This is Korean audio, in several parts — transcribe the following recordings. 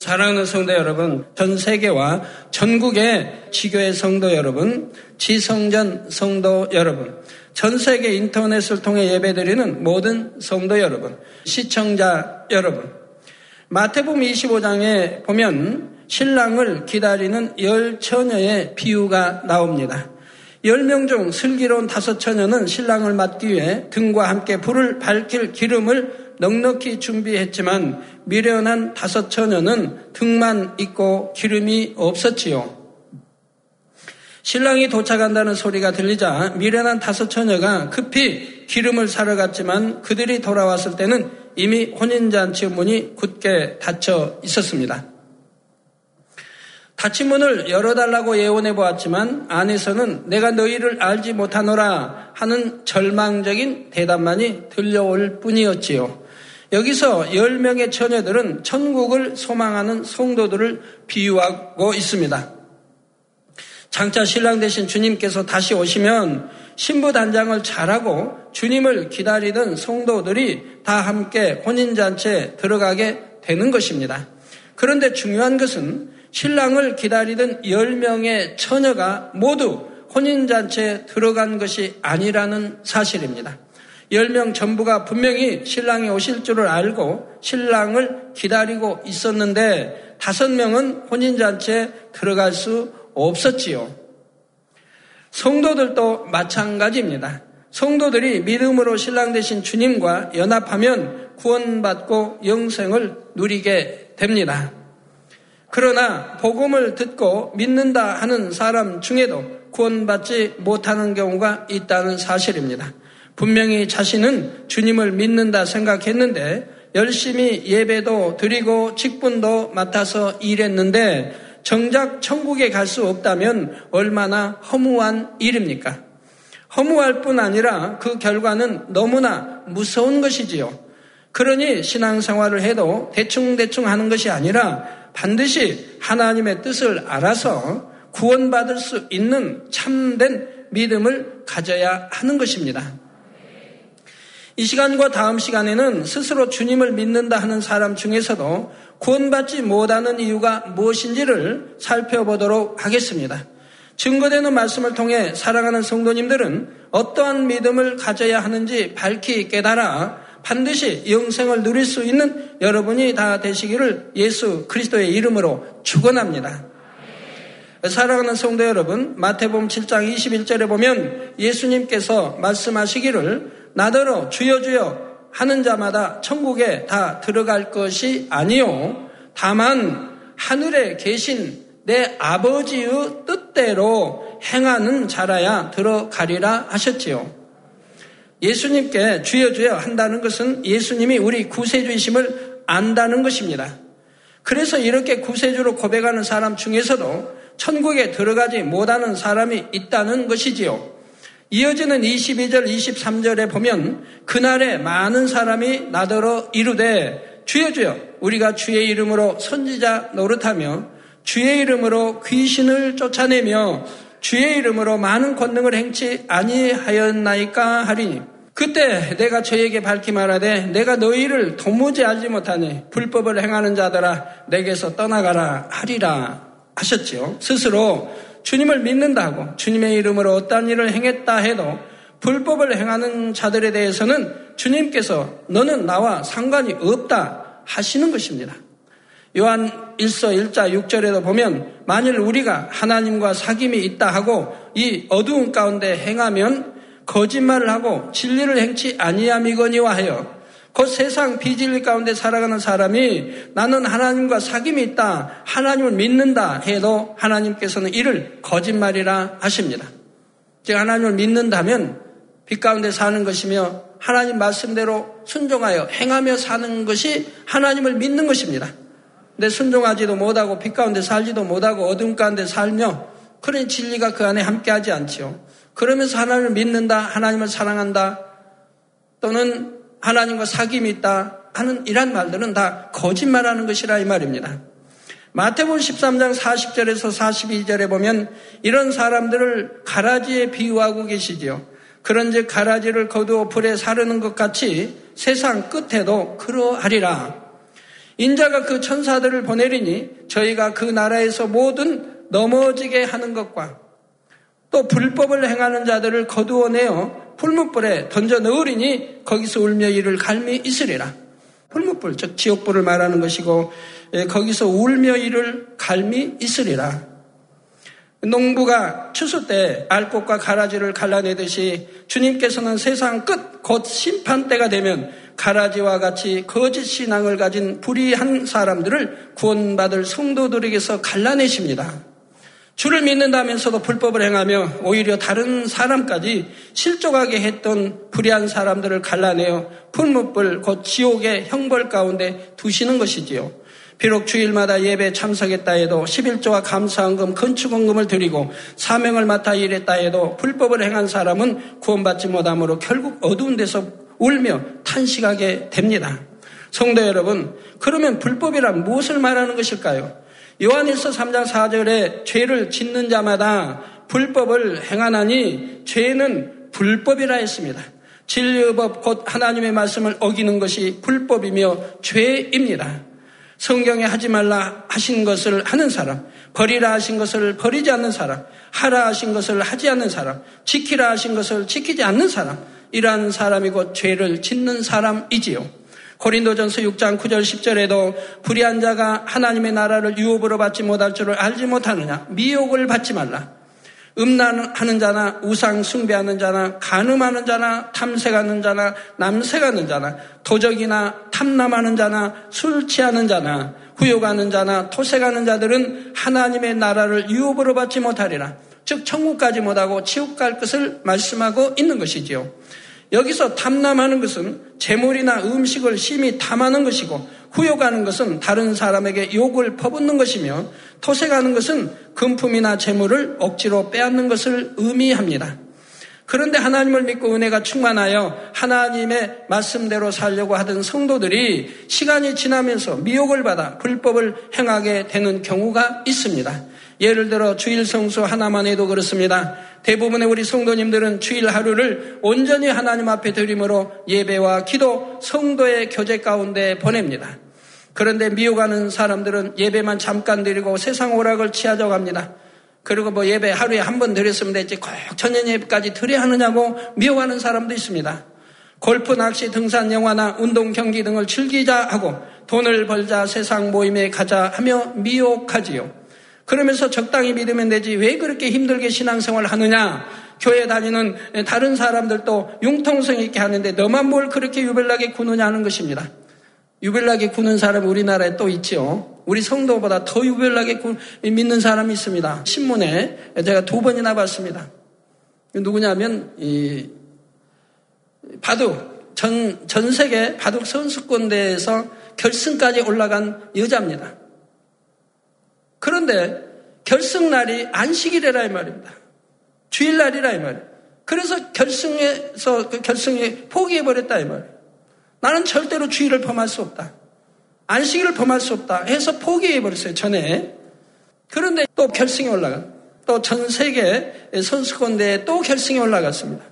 사랑하는 성도 여러분, 전 세계와 전국의 지교의 성도 여러분, 지성전 성도 여러분, 전 세계 인터넷을 통해 예배드리는 모든 성도 여러분, 시청자 여러분. 마태복음 25장에 보면 신랑을 기다리는 열 처녀의 비유가 나옵니다. 열 명 중 슬기로운 다섯 처녀는 신랑을 맞기 위해 등과 함께 불을 밝힐 기름을 넉넉히 준비했지만 미련한 다섯 처녀는 등만 있고 기름이 없었지요. 신랑이 도착한다는 소리가 들리자 미련한 다섯 처녀가 급히 기름을 사러 갔지만 그들이 돌아왔을 때는 이미 혼인잔치 문이 굳게 닫혀 있었습니다. 닫힌 문을 열어달라고 예언해 보았지만 안에서는 내가 너희를 알지 못하노라 하는 절망적인 대답만이 들려올 뿐이었지요. 여기서 10명의 처녀들은 천국을 소망하는 성도들을 비유하고 있습니다. 장차 신랑 대신 주님께서 다시 오시면 신부 단장을 잘하고 주님을 기다리던 성도들이 다 함께 혼인잔치에 들어가게 되는 것입니다. 그런데 중요한 것은 신랑을 기다리던 10명의 처녀가 모두 혼인잔치에 들어간 것이 아니라는 사실입니다. 10명 전부가 분명히 신랑이 오실 줄을 알고 신랑을 기다리고 있었는데 다섯 명은 혼인잔치에 들어갈 수 없었지요. 성도들도 마찬가지입니다. 성도들이 믿음으로 신랑 되신 주님과 연합하면 구원받고 영생을 누리게 됩니다. 그러나 복음을 듣고 믿는다 하는 사람 중에도 구원받지 못하는 경우가 있다는 사실입니다. 분명히 자신은 주님을 믿는다 생각했는데 열심히 예배도 드리고 직분도 맡아서 일했는데 정작 천국에 갈 수 없다면 얼마나 허무한 일입니까? 허무할 뿐 아니라 그 결과는 너무나 무서운 것이지요. 그러니 신앙생활을 해도 대충대충 하는 것이 아니라 반드시 하나님의 뜻을 알아서 구원받을 수 있는 참된 믿음을 가져야 하는 것입니다. 이 시간과 다음 시간에는 스스로 주님을 믿는다 하는 사람 중에서도 구원받지 못하는 이유가 무엇인지를 살펴보도록 하겠습니다. 증거되는 말씀을 통해 사랑하는 성도님들은 어떠한 믿음을 가져야 하는지 밝히 깨달아 반드시 영생을 누릴 수 있는 여러분이 다 되시기를 예수 그리스도의 이름으로 축원합니다. 사랑하는 성도 여러분, 마태복음 7장 21절에 보면 예수님께서 말씀하시기를 나더러 주여 주여 하는 자마다 천국에 다 들어갈 것이 아니요 다만 하늘에 계신 내 아버지의 뜻대로 행하는 자라야 들어가리라 하셨지요. 예수님께 주여 주여 한다는 것은 예수님이 우리 구세주이심을 안다는 것입니다. 그래서 이렇게 구세주로 고백하는 사람 중에서도 천국에 들어가지 못하는 사람이 있다는 것이지요. 이어지는 22절, 23절에 보면 그날에 많은 사람이 나더러 이르되 주여 주여 우리가 주의 이름으로 선지자 노릇하며 주의 이름으로 귀신을 쫓아내며 주의 이름으로 많은 권능을 행치 아니하였나이까 하리니 그때 내가 저에게 밝히 말하되 내가 너희를 도무지 알지 못하니 불법을 행하는 자들아 내게서 떠나가라 하리라 하셨지요. 스스로 주님을 믿는다고 주님의 이름으로 어떠한 일을 행했다 해도 불법을 행하는 자들에 대해서는 주님께서 너는 나와 상관이 없다 하시는 것입니다. 요한 1서 1자 6절에도 보면 만일 우리가 하나님과 사귐이 있다 하고 이 어두운 가운데 행하면 거짓말을 하고 진리를 행치 아니함이거니와 하여 그 세상 비진리 가운데 살아가는 사람이 나는 하나님과 사귐이 있다, 하나님을 믿는다 해도 하나님께서는 이를 거짓말이라 하십니다. 즉 하나님을 믿는다면 빛 가운데 사는 것이며 하나님 말씀대로 순종하여 행하며 사는 것이 하나님을 믿는 것입니다. 근데 순종하지도 못하고 빛 가운데 살지도 못하고 어둠 가운데 살며 그런 진리가 그 안에 함께하지 않지요. 그러면서 하나님을 믿는다, 하나님을 사랑한다, 또는 하나님과 사귐이 있다 하는 이런 말들은 다 거짓말하는 것이라 이 말입니다. 마태복음 13장 40절에서 42절에 보면 이런 사람들을 가라지에 비유하고 계시지요. 그런즉 가라지를 거두어 불에 사르는 것 같이 세상 끝에도 그러하리라. 인자가 그 천사들을 보내리니 저희가 그 나라에서 모든 넘어지게 하는 것과 또 불법을 행하는 자들을 거두어내어 풀무불에 던져 넣으리니 거기서 울며 이를 갈미 있으리라. 풀무불, 즉 지옥불을 말하는 것이고 예, 거기서 울며 이를 갈미 있으리라. 농부가 추수 때 알꽃과 가라지를 갈라내듯이 주님께서는 세상 끝, 곧 심판 때가 되면 가라지와 같이 거짓 신앙을 가진 불의한 사람들을 구원받을 성도들에게서 갈라내십니다. 주를 믿는다면서도 불법을 행하며 오히려 다른 사람까지 실족하게 했던 불의한 사람들을 갈라내어 풀무불 곧 지옥의 형벌 가운데 두시는 것이지요. 비록 주일마다 예배 참석했다 해도 11조와 감사헌금, 건축헌금을 드리고 사명을 맡아 일했다 해도 불법을 행한 사람은 구원받지 못하므로 결국 어두운 데서 울며 탄식하게 됩니다. 성도 여러분, 그러면 불법이란 무엇을 말하는 것일까요? 요한일서 3장 4절에 죄를 짓는 자마다 불법을 행하나니 죄는 불법이라 했습니다. 진리법 곧 하나님의 말씀을 어기는 것이 불법이며 죄입니다. 성경에 하지 말라 하신 것을 하는 사람, 버리라 하신 것을 버리지 않는 사람, 하라 하신 것을 하지 않는 사람, 지키라 하신 것을 지키지 않는 사람, 이러한 사람이 곧 죄를 짓는 사람이지요. 고린도전서 6장 9절 10절에도 불의한 자가 하나님의 나라를 유업으로 받지 못할 줄을 알지 못하느냐? 미혹을 받지 말라. 음란하는 자나 우상 숭배하는 자나 간음하는 자나 탐색하는 자나 남색하는 자나 도적이나 탐남하는 자나 술 취하는 자나 후욕하는 자나 토색하는 자들은 하나님의 나라를 유업으로 받지 못하리라. 즉 천국까지 못하고 지옥 갈 것을 말씀하고 있는 것이지요. 여기서 탐남하는 것은 재물이나 음식을 심히 탐하는 것이고 후욕하는 것은 다른 사람에게 욕을 퍼붓는 것이며 토색하는 것은 금품이나 재물을 억지로 빼앗는 것을 의미합니다. 그런데 하나님을 믿고 은혜가 충만하여 하나님의 말씀대로 살려고 하던 성도들이 시간이 지나면서 미혹을 받아 불법을 행하게 되는 경우가 있습니다. 예를 들어 주일 성수 하나만 해도 그렇습니다. 대부분의 우리 성도님들은 주일 하루를 온전히 하나님 앞에 드림으로 예배와 기도, 성도의 교제 가운데 보냅니다. 그런데 미혹하는 사람들은 예배만 잠깐 드리고 세상 오락을 취하자고 합니다. 그리고 뭐 예배 하루에 한 번 드렸으면 됐지 꼭 천년 예배까지 드려야 하느냐고 미워하는 사람도 있습니다. 골프, 낚시, 등산, 영화나 운동, 경기 등을 즐기자 하고 돈을 벌자 세상 모임에 가자 하며 미혹하지요. 그러면서 적당히 믿으면 되지 왜 그렇게 힘들게 신앙생활을 하느냐? 교회 다니는 다른 사람들도 융통성 있게 하는데 너만 뭘 그렇게 유별나게 구느냐 하는 것입니다. 유별나게 구는 사람이 우리나라에 또 있죠. 우리 성도보다 더 유별나게 믿는 사람이 있습니다. 신문에 제가 두 번이나 봤습니다. 누구냐면 이 바둑 전, 전 세계 바둑 선수권대에서 결승까지 올라간 여자입니다. 그런데 결승날이 안식일이라 이 말입니다. 주일날이라 이 말이에요. 그래서 결승에서 그 결승에 포기해 버렸다 이 말이에요. 나는 절대로 주일을 범할 수 없다. 안식일을 범할 수 없다 해서 포기해 버렸어요, 전에. 그런데 또 결승에 올라가. 또 전 세계 선수권대에 또 결승에 올라갔습니다.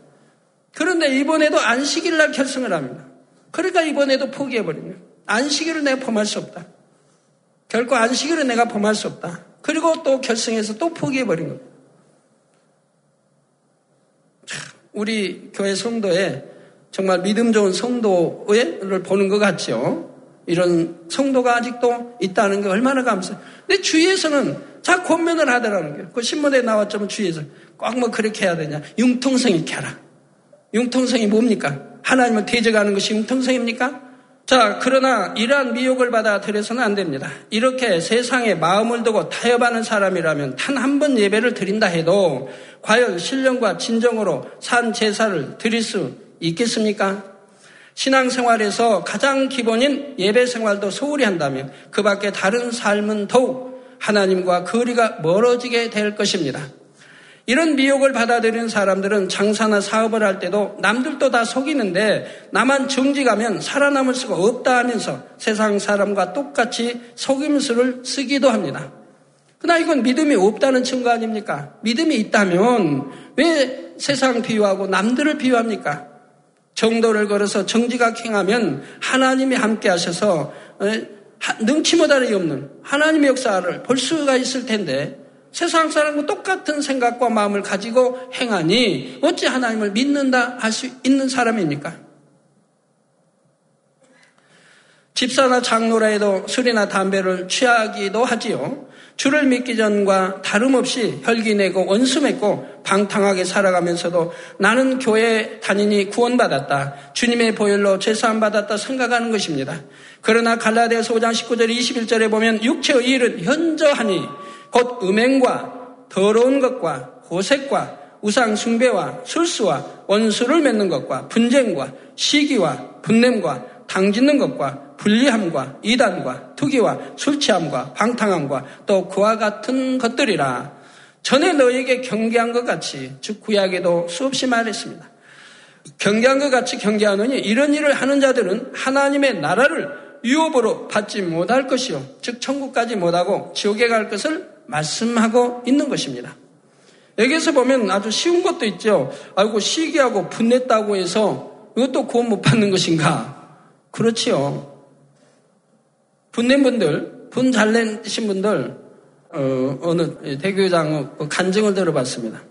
그런데 이번에도 안식일 날 결승을 합니다. 그러니까 이번에도 포기해버립니다. 안식일을 내가 범할 수 없다. 결코 안식일은 내가 범할 수 없다. 그리고 또 결승해서 또 포기해버린 겁니다. 우리 교회 성도에 정말 믿음 좋은 성도를 보는 것 같죠. 이런 성도가 아직도 있다는 게 얼마나 감사해요. 근데 주위에서는 자 권면을 하더라는 거예요. 그 신문에 나왔지만 주위에서 꼭뭐 그렇게 해야 되냐. 융통성 있게 하라. 융통성이 뭡니까? 하나님을 대적하는 것이 융통성입니까? 자, 그러나 이러한 미혹을 받아들여서는 안 됩니다. 이렇게 세상에 마음을 두고 타협하는 사람이라면 단 한 번 예배를 드린다 해도 과연 신령과 진정으로 산 제사를 드릴 수 있겠습니까? 신앙생활에서 가장 기본인 예배 생활도 소홀히 한다면 그 밖에 다른 삶은 더욱 하나님과 거리가 멀어지게 될 것입니다. 이런 미혹을 받아들이는 사람들은 장사나 사업을 할 때도 남들도 다 속이는데 나만 정직하면 살아남을 수가 없다 하면서 세상 사람과 똑같이 속임수를 쓰기도 합니다. 그러나 이건 믿음이 없다는 증거 아닙니까? 믿음이 있다면 왜 세상 비유하고 남들을 비유합니까? 정도를 걸어서 정지가 행하면 하나님이 함께 하셔서 능치 못할 이 없는 하나님의 역사를 볼 수가 있을 텐데 세상 사람과 똑같은 생각과 마음을 가지고 행하니 어찌 하나님을 믿는다 할 수 있는 사람입니까? 집사나 장로라 해도 술이나 담배를 취하기도 하지요. 주를 믿기 전과 다름없이 혈기내고 원수 맺고 방탕하게 살아가면서도 나는 교회 다니니 구원받았다. 주님의 보혈로 죄사함 받았다 생각하는 것입니다. 그러나 갈라디아서 5장 19절 21절에 보면 육체의 일은 현저하니 곧 음행과 더러운 것과 호색과 우상 숭배와 술수와 원수를 맺는 것과 분쟁과 시기와 분냄과 당 짓는 것과 불리함과 이단과 투기와 술취함과 방탕함과 또 그와 같은 것들이라 전에 너에게 경계한 것 같이 즉 구약에도 수없이 말했습니다. 경계한 것 같이 경계하느니 이런 일을 하는 자들은 하나님의 나라를 유업으로 받지 못할 것이요 즉 천국까지 못하고 지옥에 갈 것을 말씀하고 있는 것입니다. 여기서 보면 아주 쉬운 것도 있죠. 아이고 시기하고 분냈다고 해서 이것도 구원 못 받는 것인가? 그렇지요. 분낸 분들, 분 잘 내신 분들, 어, 어느 대교장 그 간증을 들어봤습니다.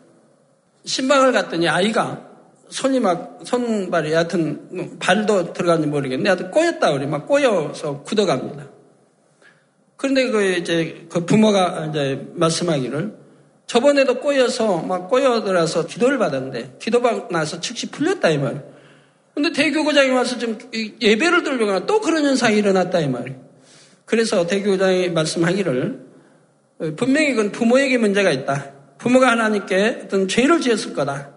신방을 갔더니 아이가 손이 막, 손발이 하여튼 발도 들어갔는지 모르겠는데 하여튼 꼬였다 그래. 막 꼬여서 굳어갑니다. 그런데 그 이제 그 부모가 이제 말씀하기를 저번에도 꼬여서 막 꼬여들어서 기도를 받았는데 기도받고 나서 즉시 풀렸다 이 말. 근데 대교구장이 와서 좀 예배를 들려고 또 그런 현상이 일어났다 이 말이에요. 그래서 대교장이 말씀하기를 분명히 그건 부모에게 문제가 있다. 부모가 하나님께 어떤 죄를 지었을 거다.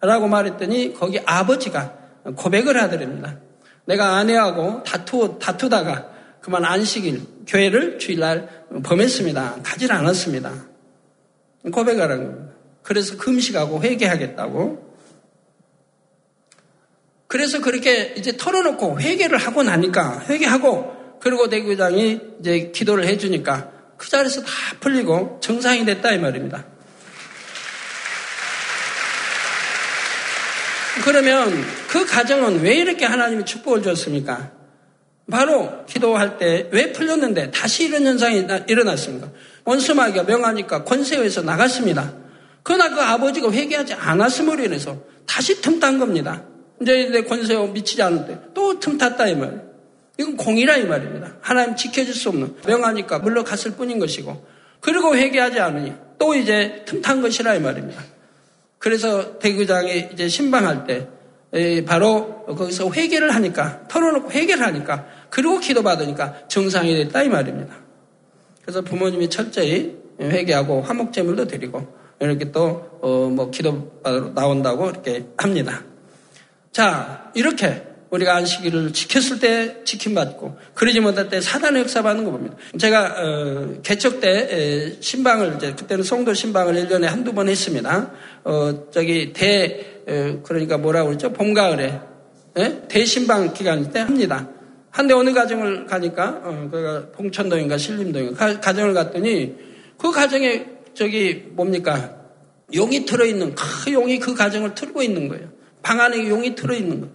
라고 말했더니 거기 아버지가 고백을 하더랍니다. 내가 아내하고 다투, 다투다가 그만 안식일, 교회를 주일날 범했습니다. 가지 않았습니다. 고백하라는 겁니다. 그래서 금식하고 회개하겠다고. 그래서 그렇게 이제 털어놓고 회개를 하고 나니까 회개하고 그리고 대교장이 이제 기도를 해주니까 그 자리에서 다 풀리고 정상이 됐다 이 말입니다. 그러면 그 가정은 왜 이렇게 하나님이 축복을 줬습니까? 바로 기도할 때 왜 풀렸는데 다시 이런 현상이 일어났습니까? 원수마귀가 명하니까 권세에서 나갔습니다. 그러나 그 아버지가 회개하지 않았음으로 인해서 다시 틈탄 겁니다. 이제 내 권세가 미치지 않을 때또 틈탔다 이 말. 이건 공이라 이 말입니다. 하나님 지켜줄 수 없는 명하니까 물러갔을 뿐인 것이고 그리고 회개하지 않으니 또 이제 틈탄 것이라 이 말입니다. 그래서 대구장이 이제 신방할 때 바로 거기서 회개를 하니까 털어놓고 회개를 하니까 그리고 기도받으니까 정상이 됐다 이 말입니다. 그래서 부모님이 철저히 회개하고 화목제물도 드리고 이렇게 또뭐 어 기도받으러 나온다고 이렇게 합니다. 자 이렇게 우리가 안식일을 지켰을 때 지킴받고 그러지 못할 때 사단의 역사 받는 거 봅니다. 제가 어, 개척 때 신방을 이제 그때는 송도 신방을 1년에 한두 번 했습니다. 어, 저기 대 에, 그러니까 뭐라 그러죠? 봄 가을에 예? 대신방 기간 때 합니다. 한데 어느 가정을 가니까 어, 그 봉천동인가 신림동인가 가, 정을 갔더니 그 가정에 저기 뭡니까 용이 들어있는 큰 용이 그 가정을 틀고 있는 거예요. 방 안에 용이 들어있는 거예요.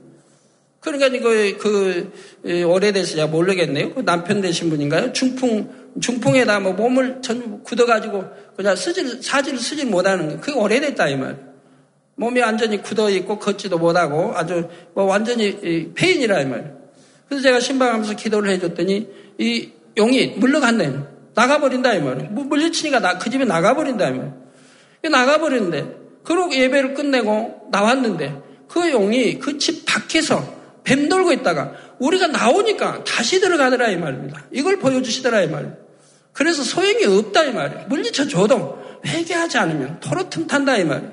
그러니까 그, 그, 오래돼서 제가 모르겠네요. 그 남편 되신 분인가요? 중풍, 중풍에다 뭐 몸을 전 굳어가지고 그냥 쓰질, 사지를 쓰질 못하는 거예요. 그게 오래됐다, 이 말. 몸이 완전히 굳어 있고 걷지도 못하고 아주 뭐 완전히 폐인이라, 이 말. 그래서 제가 신방하면서 기도를 해줬더니 이 용이 물러갔네. 나가버린다, 이 말. 뭐 물리치니까 나, 그 집에 나가버린다, 이 말. 나가버리는데, 그러고 예배를 끝내고 나왔는데, 그 용이 그 집 밖에서 뱀 돌고 있다가 우리가 나오니까 다시 들어가더라 이 말입니다. 이걸 보여주시더라 이 말이에요. 그래서 소용이 없다 이 말이에요. 물리쳐 줘도 회개하지 않으면 토로 틈탄다 이 말이에요.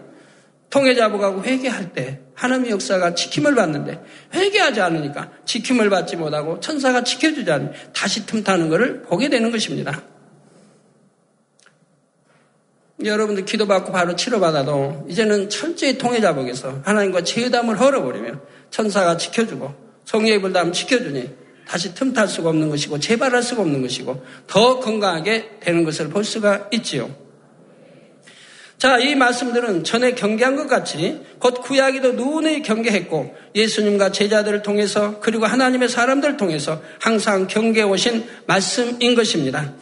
통해자복하고 회개할 때 하나님의 역사가 지킴을 받는데 회개하지 않으니까 지킴을 받지 못하고 천사가 지켜주지 않으면 다시 틈타는 것을 보게 되는 것입니다. 여러분들 기도받고 바로 치료받아도 이제는 철저히 통해자 복에서 하나님과 제의담을 헐어버리면 천사가 지켜주고 성령의 불담 지켜주니 다시 틈탈 수가 없는 것이고 재발할 수가 없는 것이고 더 건강하게 되는 것을 볼 수가 있지요. 자, 이 말씀들은 전에 경계한 것 같이 곧 구약이도 누누이 경계했고 예수님과 제자들을 통해서 그리고 하나님의 사람들을 통해서 항상 경계해 오신 말씀인 것입니다.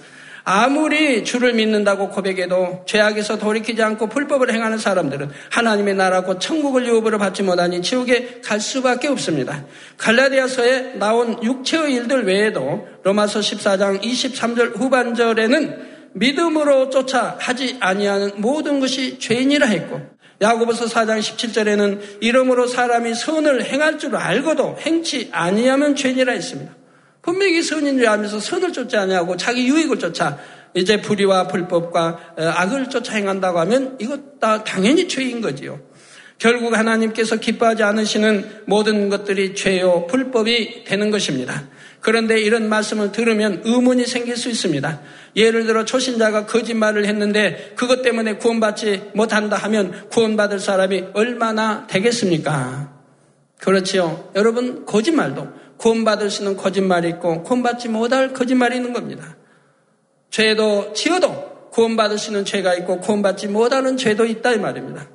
아무리 주를 믿는다고 고백해도 죄악에서 돌이키지 않고 불법을 행하는 사람들은 하나님의 나라고 천국을 유업으로 받지 못하니 지옥에 갈 수밖에 없습니다. 갈라디아서에 나온 육체의 일들 외에도 로마서 14장 23절 후반절에는 믿음으로 쫓아 하지 아니하는 모든 것이 죄인이라 했고 야고보서 4장 17절에는 이름으로 사람이 선을 행할 줄 알고도 행치 아니하면 죄인이라 했습니다. 분명히 선인 줄 알면서 선을 쫓지 아니하고 자기 유익을 쫓아 이제 불의와 불법과 어, 악을 쫓아 행한다고 하면 이것 다 당연히 죄인 거지요. 결국 하나님께서 기뻐하지 않으시는 모든 것들이 죄요 불법이 되는 것입니다. 그런데 이런 말씀을 들으면 의문이 생길 수 있습니다. 예를 들어 초신자가 거짓말을 했는데 그것 때문에 구원받지 못한다 하면 구원받을 사람이 얼마나 되겠습니까? 그렇지요. 여러분 거짓말도 구원받을 수 있는 거짓말이 있고 구원받지 못할 거짓말이 있는 겁니다. 죄도 지어도 구원받을 수 있는 죄가 있고 구원받지 못하는 죄도 있다 이 말입니다.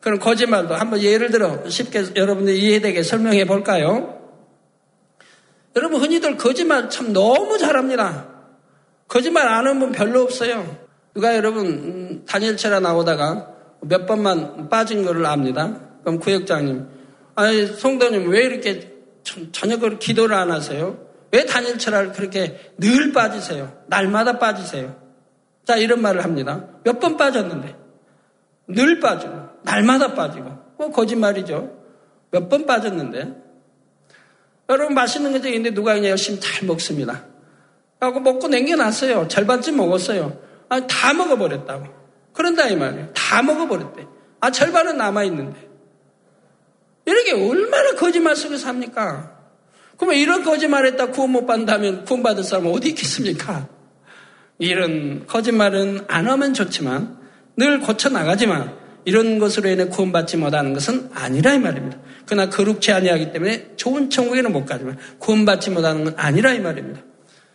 그럼 거짓말도 한번 예를 들어 쉽게 여러분들 이해되게 설명해 볼까요? 여러분 흔히들 거짓말 참 너무 잘합니다. 거짓말 안 하는 분 별로 없어요. 누가 여러분 음, 단일체라 나오다가 몇 번만 빠진 거를 압니다. 그럼 구역장님, 아니 성도님 왜 이렇게 저녁을 기도를 안 하세요? 왜 단일체라를 그렇게 늘 빠지세요? 날마다 빠지세요? 자 이런 말을 합니다. 몇 번 빠졌는데 늘 빠지고 날마다 빠지고 뭐 거짓말이죠. 몇 번 빠졌는데 여러분 맛있는 것도 있는데 누가 그냥 열심히 잘 먹습니다. 하고 먹고 남겨놨어요. 절반쯤 먹었어요. 아, 다 먹어버렸다고. 그런다 이 말이에요. 다 먹어버렸대. 아 절반은 남아있는데. 이렇게 얼마나 거짓말 속에서 합니까? 그러면 이런 거짓말 했다 구원 못 받는다면 구원 받을 사람은 어디 있겠습니까? 이런 거짓말은 안 하면 좋지만 늘 고쳐 나가지만 이런 것으로 인해 구원받지 못하는 것은 아니라 이 말입니다. 그러나 거룩치 아니하기 때문에 좋은 천국에는 못 가지만 구원받지 못하는 건 아니라 이 말입니다.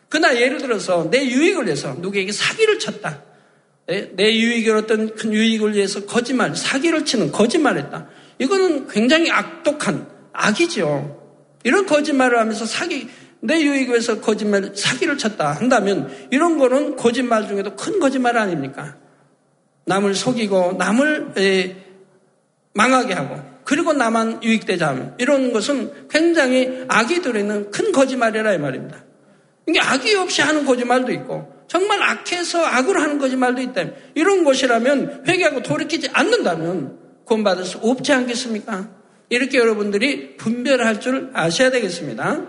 그러나 예를 들어서 내 유익을 위해서 누구에게 사기를 쳤다. 내, 내 유익을 어떤 큰 유익을 위해서 거짓말, 사기를 치는 거짓말했다. 이거는 굉장히 악독한 악이죠. 이런 거짓말을 하면서 사기, 내 유익을 위해서 거짓말, 사기를 쳤다 한다면 이런 거는 거짓말 중에도 큰 거짓말 아닙니까? 남을 속이고 남을 망하게 하고 그리고 나만 유익되자 하면 이런 것은 굉장히 악이 들어있는 큰 거짓말이라 이 말입니다. 이게 악이 없이 하는 거짓말도 있고 정말 악해서 악으로 하는 거짓말도 있다면 이런 것이라면 회개하고 돌이키지 않는다면 구원받을 수 없지 않겠습니까? 이렇게 여러분들이 분별할 줄 아셔야 되겠습니다.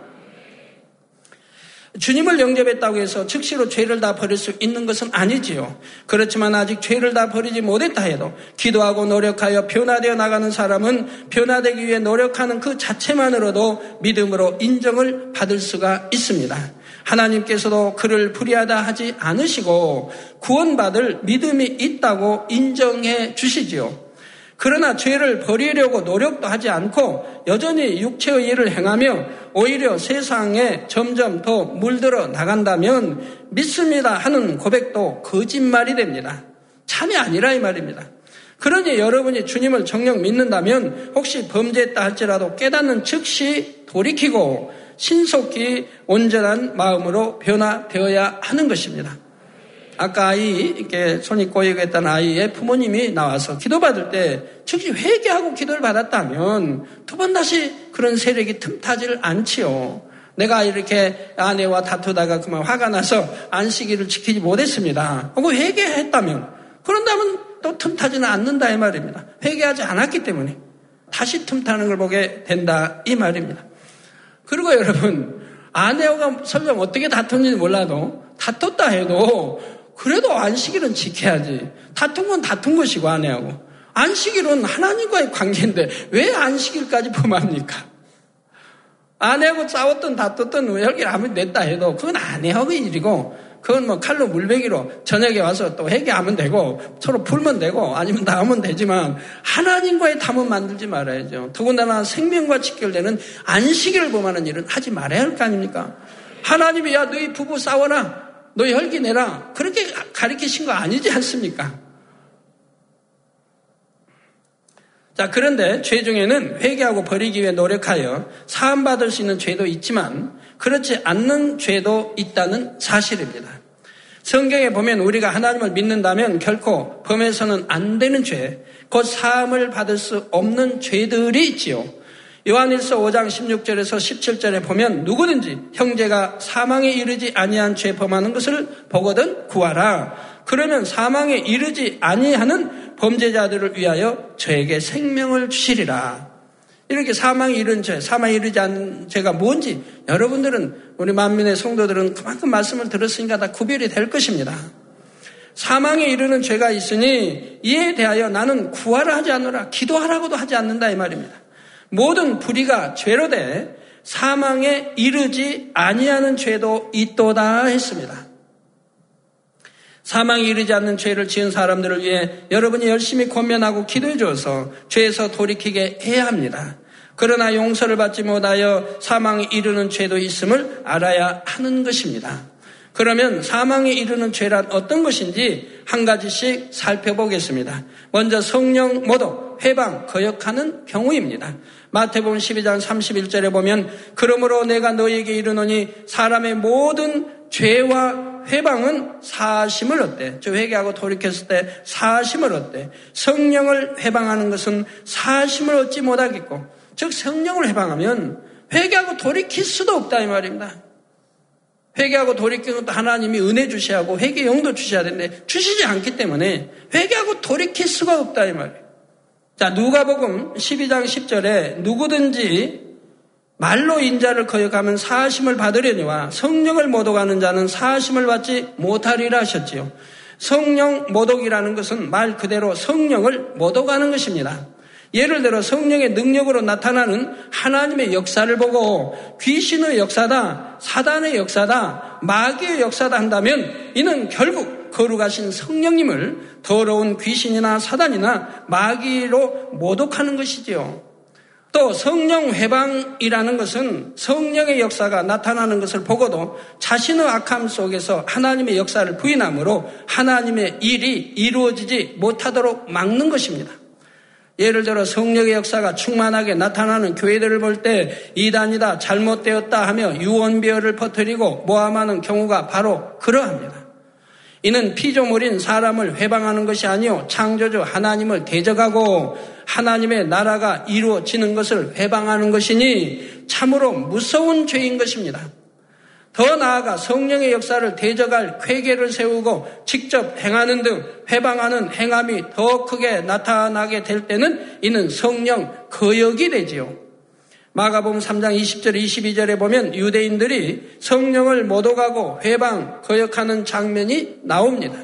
주님을 영접했다고 해서 즉시로 죄를 다 버릴 수 있는 것은 아니지요. 그렇지만 아직 죄를 다 버리지 못했다 해도 기도하고 노력하여 변화되어 나가는 사람은 변화되기 위해 노력하는 그 자체만으로도 믿음으로 인정을 받을 수가 있습니다. 하나님께서도 그를 불의하다 하지 않으시고 구원받을 믿음이 있다고 인정해 주시지요. 그러나 죄를 버리려고 노력도 하지 않고 여전히 육체의 일을 행하며 오히려 세상에 점점 더 물들어 나간다면 믿습니다 하는 고백도 거짓말이 됩니다. 참이 아니라 이 말입니다. 그러니 여러분이 주님을 정녕 믿는다면 혹시 범죄했다 할지라도 깨닫는 즉시 돌이키고 신속히 온전한 마음으로 변화되어야 하는 것입니다. 아까 아이 이렇게 손이 꼬이겠다는 아이의 부모님이 나와서 기도받을 때 즉시 회개하고 기도를 받았다면 두 번 다시 그런 세력이 틈타지를 않지요. 내가 이렇게 아내와 다투다가 그만 화가 나서 안식일을 지키지 못했습니다. 하고 회개했다면 그런다면 또 틈타지는 않는다 이 말입니다. 회개하지 않았기 때문에 다시 틈타는 걸 보게 된다 이 말입니다. 그리고 여러분 아내와 설령 어떻게 다퉜는지 몰라도 다퉜다 해도 그래도 안식일은 지켜야지. 다툰 건 다툰 것이고 아내하고. 안식일은 하나님과의 관계인데 왜 안식일까지 범합니까? 아내하고 싸웠던 다퉜던 여기 아무리 냈다 해도 그건 아내하고의 일이고 그건 뭐 칼로 물베기로 저녁에 와서 또 회개하면 되고 서로 풀면 되고 아니면 나오면 되지만 하나님과의 담은 만들지 말아야죠. 더군다나 생명과 직결되는 안식일을 범하는 일은 하지 말아야 할 거 아닙니까? 하나님이 야 너희 부부 싸워라 너 혈기 내라. 그렇게 가르치신 거 아니지 않습니까? 자, 그런데 죄 중에는 회개하고 버리기 위해 노력하여 사함받을 수 있는 죄도 있지만 그렇지 않는 죄도 있다는 사실입니다. 성경에 보면 우리가 하나님을 믿는다면 결코 범해서는 안 되는 죄, 곧 사함을 받을 수 없는 죄들이 있지요. 요한일서 5장 16절에서 17절에 보면 누구든지 형제가 사망에 이르지 아니한 죄 범하는 것을 보거든 구하라. 그러면 사망에 이르지 아니하는 범죄자들을 위하여 저에게 생명을 주시리라. 이렇게 사망에 이른 죄, 사망에 이르지 않는 죄가 뭔지 여러분들은 우리 만민의 성도들은 그만큼 말씀을 들었으니까 다 구별이 될 것입니다. 사망에 이르는 죄가 있으니 이에 대하여 나는 구하라 하지 않노라 기도하라고도 하지 않는다 이 말입니다. 모든 불의가 죄로 돼 사망에 이르지 아니하는 죄도 있도다 했습니다. 사망에 이르지 않는 죄를 지은 사람들을 위해 여러분이 열심히 권면하고 기도해 줘서 죄에서 돌이키게 해야 합니다. 그러나 용서를 받지 못하여 사망에 이르는 죄도 있음을 알아야 하는 것입니다. 그러면 사망에 이르는 죄란 어떤 것인지 한 가지씩 살펴보겠습니다. 먼저 성령 모독, 회방, 거역하는 경우입니다. 마태복음 12장 31절에 보면 그러므로 내가 너에게 이르노니 사람의 모든 죄와 회방은 사심을 얻대. 저 회개하고 돌이켰을 때 사심을 얻대. 성령을 회방하는 것은 사심을 얻지 못하겠고 즉 성령을 회방하면 회개하고 돌이킬 수도 없다 이 말입니다. 회개하고 돌이키는 것도 하나님이 은혜 주셔야 하고 회개 용도 주셔야 되는데 주시지 않기 때문에 회개하고 돌이킬 수가 없다 이 말이에요. 자 누가복음 12장 10절에 누구든지 말로 인자를 거역하면 사하심을 받으려니와 성령을 모독하는 자는 사하심을 받지 못하리라 하셨지요. 성령 모독이라는 것은 말 그대로 성령을 모독하는 것입니다. 예를 들어 성령의 능력으로 나타나는 하나님의 역사를 보고 귀신의 역사다, 사단의 역사다, 마귀의 역사다 한다면 이는 결국 거룩하신 성령님을 더러운 귀신이나 사단이나 마귀로 모독하는 것이지요. 또 성령 회방이라는 것은 성령의 역사가 나타나는 것을 보고도 자신의 악함 속에서 하나님의 역사를 부인함으로 하나님의 일이 이루어지지 못하도록 막는 것입니다. 예를 들어 성령의 역사가 충만하게 나타나는 교회들을 볼 때 이단이다 잘못되었다 하며 유언비어를 퍼뜨리고 모함하는 경우가 바로 그러합니다. 이는 피조물인 사람을 회방하는 것이 아니요 창조주 하나님을 대적하고 하나님의 나라가 이루어지는 것을 회방하는 것이니 참으로 무서운 죄인 것입니다. 더 나아가 성령의 역사를 대적할 쾌계를 세우고 직접 행하는 등 회방하는 행함이 더 크게 나타나게 될 때는 이는 성령 거역이 되지요. 마가복음 3장 20절 22절에 보면 유대인들이 성령을 모독하고 회방 거역하는 장면이 나옵니다.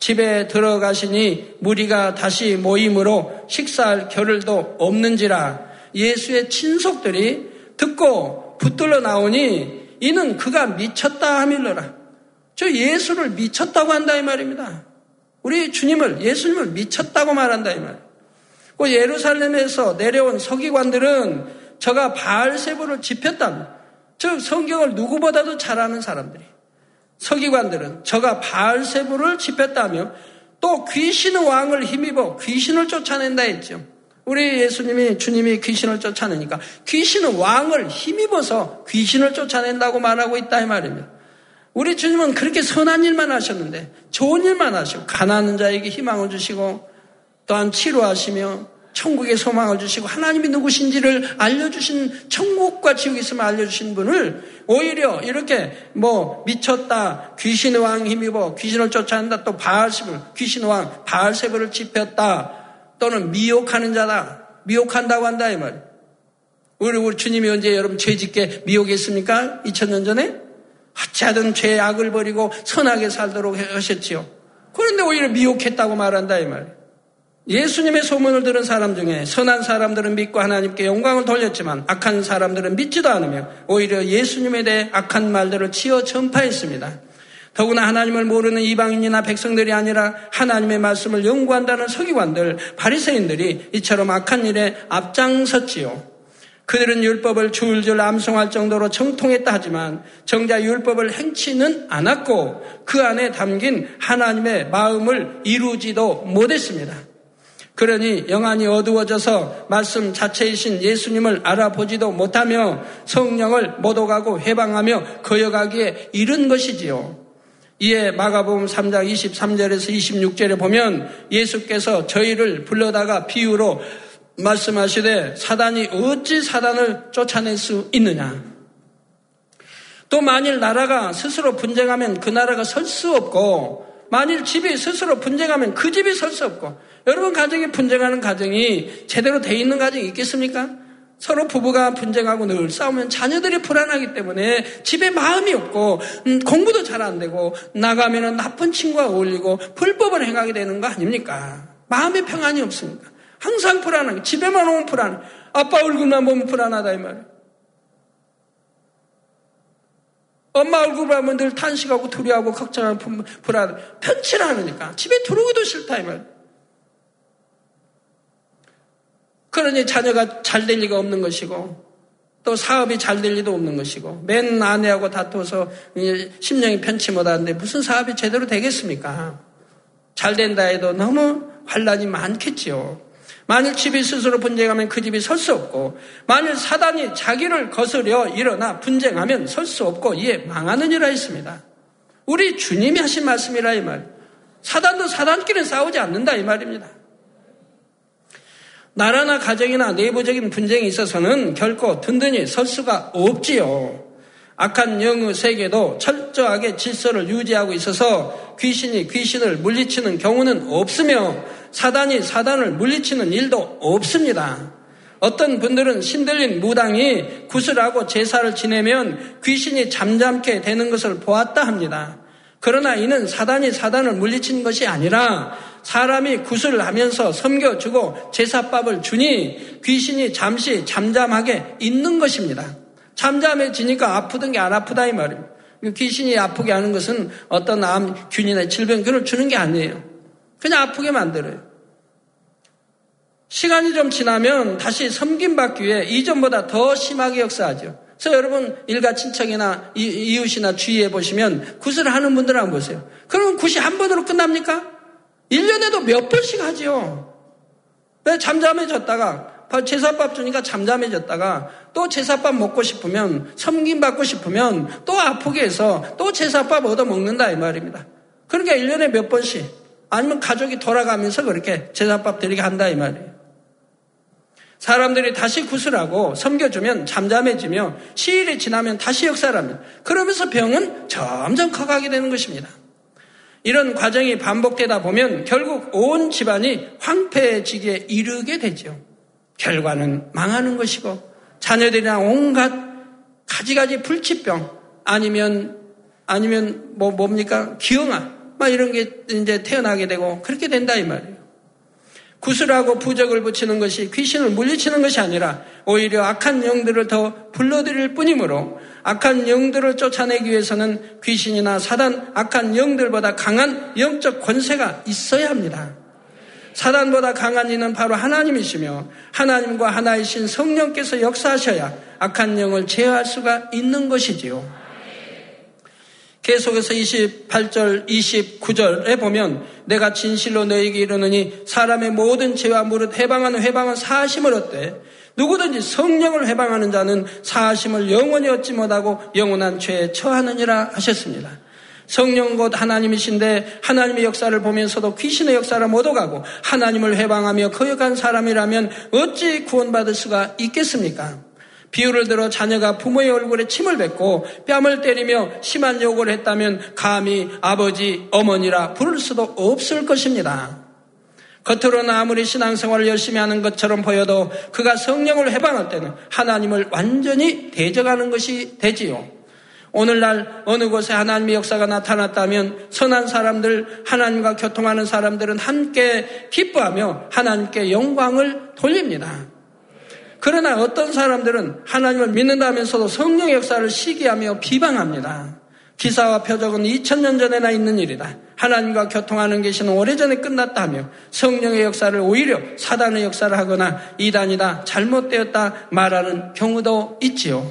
집에 들어가시니 무리가 다시 모임으로 식사할 겨를도 없는지라 예수의 친속들이 듣고 붙들러 나오니 이는 그가 미쳤다 하밀러라. 저 예수를 미쳤다고 한다 이 말입니다. 우리 주님을 예수님을 미쳤다고 말한다 이 말. 그 예루살렘에서 내려온 서기관들은 저가 바알세부를 집혔다. 즉 성경을 누구보다도 잘 아는 사람들이 서기관들은 저가 바알세부를 집혔다며 또 귀신의 왕을 힘입어 귀신을 쫓아낸다 했죠. 우리 예수님이 주님이 귀신을 쫓아내니까 귀신은 왕을 힘입어서 귀신을 쫓아낸다고 말하고 있다 이 말입니다. 우리 주님은 그렇게 선한 일만 하셨는데 좋은 일만 하시고 가난한 자에게 희망을 주시고 또한 치료하시며 천국의 소망을 주시고 하나님이 누구신지를 알려주신 천국과 지옥이 있음을 알려주신 분을 오히려 이렇게 뭐 미쳤다 귀신의 왕 힘입어 귀신을 쫓아낸다 또 바알십을 귀신의 왕 바알세브를 집혔다 또는 미혹하는 자다. 미혹한다고 한다 이 말. 우리 우리 주님이 언제 여러분 죄 짓게 미혹했습니까? 2000년 전에 하찮은 죄악을 버리고 선하게 살도록 하셨지요. 그런데 오히려 미혹했다고 말한다 이 말. 예수님의 소문을 들은 사람 중에 선한 사람들은 믿고 하나님께 영광을 돌렸지만 악한 사람들은 믿지도 않으며 오히려 예수님에 대해 악한 말들을 치어 전파했습니다. 더구나 하나님을 모르는 이방인이나 백성들이 아니라 하나님의 말씀을 연구한다는 서기관들, 바리새인들이 이처럼 악한 일에 앞장섰지요. 그들은 율법을 줄줄 암송할 정도로 정통했다 하지만 정작 율법을 행치는 않았고 그 안에 담긴 하나님의 마음을 이루지도 못했습니다. 그러니 영안이 어두워져서 말씀 자체이신 예수님을 알아보지도 못하며 성령을 못 오가고 해방하며 거여가기에 이른 것이지요. 이에 마가복음 3장 23절에서 26절에 보면 예수께서 저희를 불러다가 비유로 말씀하시되 사단이 어찌 사단을 쫓아낼 수 있느냐. 또 만일 나라가 스스로 분쟁하면 그 나라가 설 수 없고 만일 집이 스스로 분쟁하면 그 집이 설 수 없고 여러분 가정이 분쟁하는 가정이 제대로 돼 있는 가정이 있겠습니까? 서로 부부가 분쟁하고 늘 싸우면 자녀들이 불안하기 때문에 집에 마음이 없고 음, 공부도 잘 안 되고 나가면 나쁜 친구와 어울리고 불법을 행하게 되는 거 아닙니까? 마음의 평안이 없습니까? 항상 불안하게 집에만 오면 불안해. 아빠 얼굴만 보면 불안하다 이 말이에요. 엄마 얼굴 보면 늘 탄식하고 두려워하고 걱정하고 불안해. 편치를 않으니까 집에 들어오기도 싫다 이 말이에요. 그러니 자녀가 잘 될 리가 없는 것이고 또 사업이 잘 될 리도 없는 것이고 맨 아내하고 다투어서 심령이 편치 못하는데 무슨 사업이 제대로 되겠습니까? 잘 된다 해도 너무 환란이 많겠지요. 만일 집이 스스로 분쟁하면 그 집이 설 수 없고 만일 사단이 자기를 거스려 일어나 분쟁하면 설 수 없고 이에 망하느니라 했습니다. 우리 주님이 하신 말씀이라 이 말. 사단도 사단끼리 싸우지 않는다 이 말입니다. 나라나 가정이나 내부적인 분쟁이 있어서는 결코 든든히 설 수가 없지요. 악한 영의 세계도 철저하게 질서를 유지하고 있어서 귀신이 귀신을 물리치는 경우는 없으며 사단이 사단을 물리치는 일도 없습니다. 어떤 분들은 신들린 무당이 구슬하고 제사를 지내면 귀신이 잠잠게 되는 것을 보았다 합니다. 그러나 이는 사단이 사단을 물리친 것이 아니라 사람이 구슬을 하면서 섬겨주고 제사밥을 주니 귀신이 잠시 잠잠하게 있는 것입니다. 잠잠해지니까 아프던 게 안 아프다 이 말입니다. 귀신이 아프게 하는 것은 어떤 암, 균이나 질병, 그걸 주는 게 아니에요. 그냥 아프게 만들어요. 시간이 좀 지나면 다시 섬김받기 위해 이전보다 더 심하게 역사하죠. 그래서 여러분 일가 친척이나 이 웃이나 주위에 보시면 굿을 하는 분들 한번 보세요. 그러면 굿이 한 번으로 끝납니까? 1년에도 몇 번씩 하지요. 왜 잠잠해졌다가 제사밥 주니까 잠잠해졌다가 또 제사밥 먹고 싶으면 섬김 받고 싶으면 또 아프게 해서 또 제사밥 얻어 먹는다 이 말입니다. 그러니까 1년에 몇 번씩 아니면 가족이 돌아가면서 그렇게 제사밥 드리게 한다 이 말이에요. 사람들이 다시 구슬하고 섬겨주면 잠잠해지며 시일이 지나면 다시 역사라면 그러면서 병은 점점 커가게 되는 것입니다. 이런 과정이 반복되다 보면 결국 온 집안이 황폐해지기에 이르게 되죠. 결과는 망하는 것이고 자녀들이나 온갖 가지가지 불치병 아니면 아니면 뭐 뭡니까 기형아 막 이런 게 이제 태어나게 되고 그렇게 된다 이 말이에요. 구슬하고 부적을 붙이는 것이 귀신을 물리치는 것이 아니라 오히려 악한 영들을 더 불러들일 뿐이므로 악한 영들을 쫓아내기 위해서는 귀신이나 사단, 악한 영들보다 강한 영적 권세가 있어야 합니다. 사단보다 강한 이는 바로 하나님이시며 하나님과 하나이신 성령께서 역사하셔야 악한 영을 제어할 수가 있는 것이지요. 계속해서 28절, 29절에 보면 내가 진실로 너에게 이르느니 사람의 모든 죄와 무릇 해방하는 해방은 사심을 얻되 누구든지 성령을 해방하는 자는 사심을 영원히 얻지 못하고 영원한 죄에 처하느니라 하셨습니다. 성령 곧 하나님이신데 하나님의 역사를 보면서도 귀신의 역사를 못 오가고 하나님을 해방하며 거역한 사람이라면 어찌 구원받을 수가 있겠습니까? 비유를 들어 자녀가 부모의 얼굴에 침을 뱉고 뺨을 때리며 심한 욕을 했다면 감히 아버지, 어머니라 부를 수도 없을 것입니다. 겉으로는 아무리 신앙생활을 열심히 하는 것처럼 보여도 그가 성령을 해방할 때는 하나님을 완전히 대적하는 것이 되지요. 오늘날 어느 곳에 하나님의 역사가 나타났다면 선한 사람들, 하나님과 교통하는 사람들은 함께 기뻐하며 하나님께 영광을 돌립니다. 그러나 어떤 사람들은 하나님을 믿는다면서도 성령 역사를 시기하며 비방합니다. 기사와 표적은 2000년 전에나 있는 일이다. 하나님과 교통하는 계시는 오래전에 끝났다며 성령의 역사를 오히려 사단의 역사를 하거나 이단이다, 잘못되었다 말하는 경우도 있지요.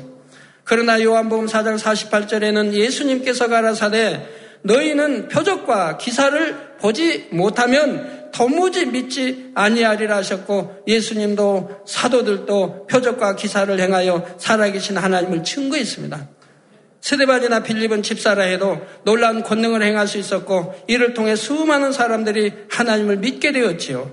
그러나 요한복음 4장 48절에는 예수님께서 가라사대 너희는 표적과 기사를 보지 못하면 도무지 믿지 아니하리라 하셨고 예수님도 사도들도 표적과 기사를 행하여 살아계신 하나님을 증거했습니다. 스데반이나 빌립은 집사라 해도 놀라운 권능을 행할 수 있었고 이를 통해 수많은 사람들이 하나님을 믿게 되었지요.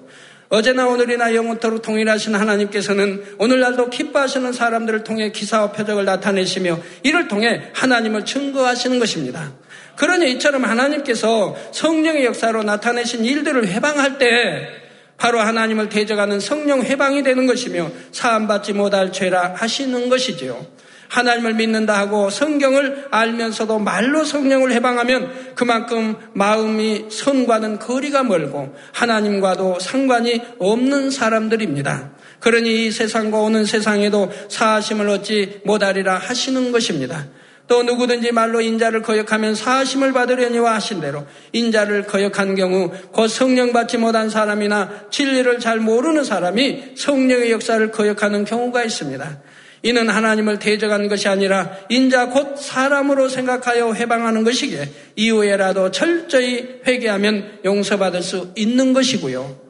어제나 오늘이나 영원토록 동일하신 하나님께서는 오늘날도 기뻐하시는 사람들을 통해 기사와 표적을 나타내시며 이를 통해 하나님을 증거하시는 것입니다. 그러니 이처럼 하나님께서 성령의 역사로 나타내신 일들을 회방할 때 바로 하나님을 대적하는 성령 회방이 되는 것이며 사함받지 못할 죄라 하시는 것이지요. 하나님을 믿는다 하고 성경을 알면서도 말로 성령을 해방하면 그만큼 마음이 선과는 거리가 멀고 하나님과도 상관이 없는 사람들입니다. 그러니 이 세상과 오는 세상에도 사하심을 얻지 못하리라 하시는 것입니다. 또 누구든지 말로 인자를 거역하면 사하심을 받으려니와 하신 대로 인자를 거역한 경우 곧 성령 받지 못한 사람이나 진리를 잘 모르는 사람이 성령의 역사를 거역하는 경우가 있습니다. 이는 하나님을 대적하는 것이 아니라 인자 곧 사람으로 생각하여 해방하는 것이기에 이후에라도 철저히 회개하면 용서받을 수 있는 것이고요.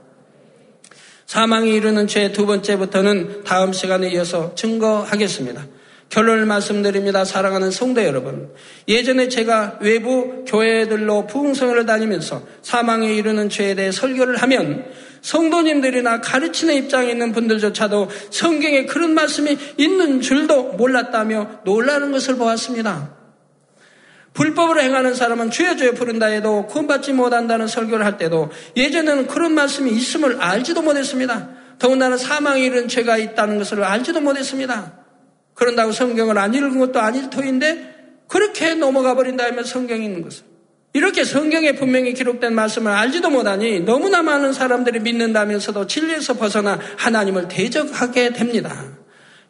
사망에 이르는 죄 두 번째부터는 다음 시간에 이어서 증거하겠습니다. 결론을 말씀드립니다. 사랑하는 성도 여러분. 예전에 제가 외부 교회들로 부흥성을 다니면서 사망에 이르는 죄에 대해 설교를 하면 성도님들이나 가르치는 입장에 있는 분들조차도 성경에 그런 말씀이 있는 줄도 몰랐다며 놀라는 것을 보았습니다. 불법으로 행하는 사람은 주여 주여 부른다 해도 구원받지 못한다는 설교를 할 때도 예전에는 그런 말씀이 있음을 알지도 못했습니다. 더군다나 사망에 이른 죄가 있다는 것을 알지도 못했습니다. 그런다고 성경을 안 읽은 것도 아닐 터인데 그렇게 넘어가 버린다면 성경이 있는 것을. 이렇게 성경에 분명히 기록된 말씀을 알지도 못하니 너무나 많은 사람들이 믿는다면서도 진리에서 벗어나 하나님을 대적하게 됩니다.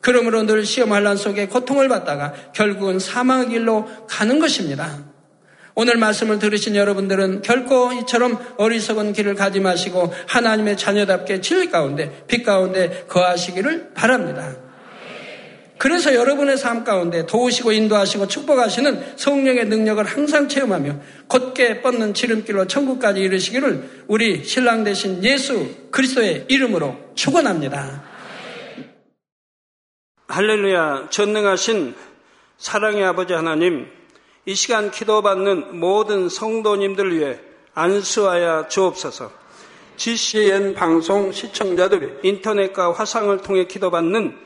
그러므로 늘 시험 환란 속에 고통을 받다가 결국은 사망의 길로 가는 것입니다. 오늘 말씀을 들으신 여러분들은 결코 이처럼 어리석은 길을 가지 마시고 하나님의 자녀답게 진리 가운데 빛 가운데 거하시기를 바랍니다. 그래서 여러분의 삶 가운데 도우시고 인도하시고 축복하시는 성령의 능력을 항상 체험하며 곧게 뻗는 지름길로 천국까지 이르시기를 우리 신랑 되신 예수 그리스도의 이름으로 축원합니다. 할렐루야 전능하신 사랑의 아버지 하나님 이 시간 기도받는 모든 성도님들 위해 안수하여 주옵소서 GCN 방송 시청자들이 인터넷과 화상을 통해 기도받는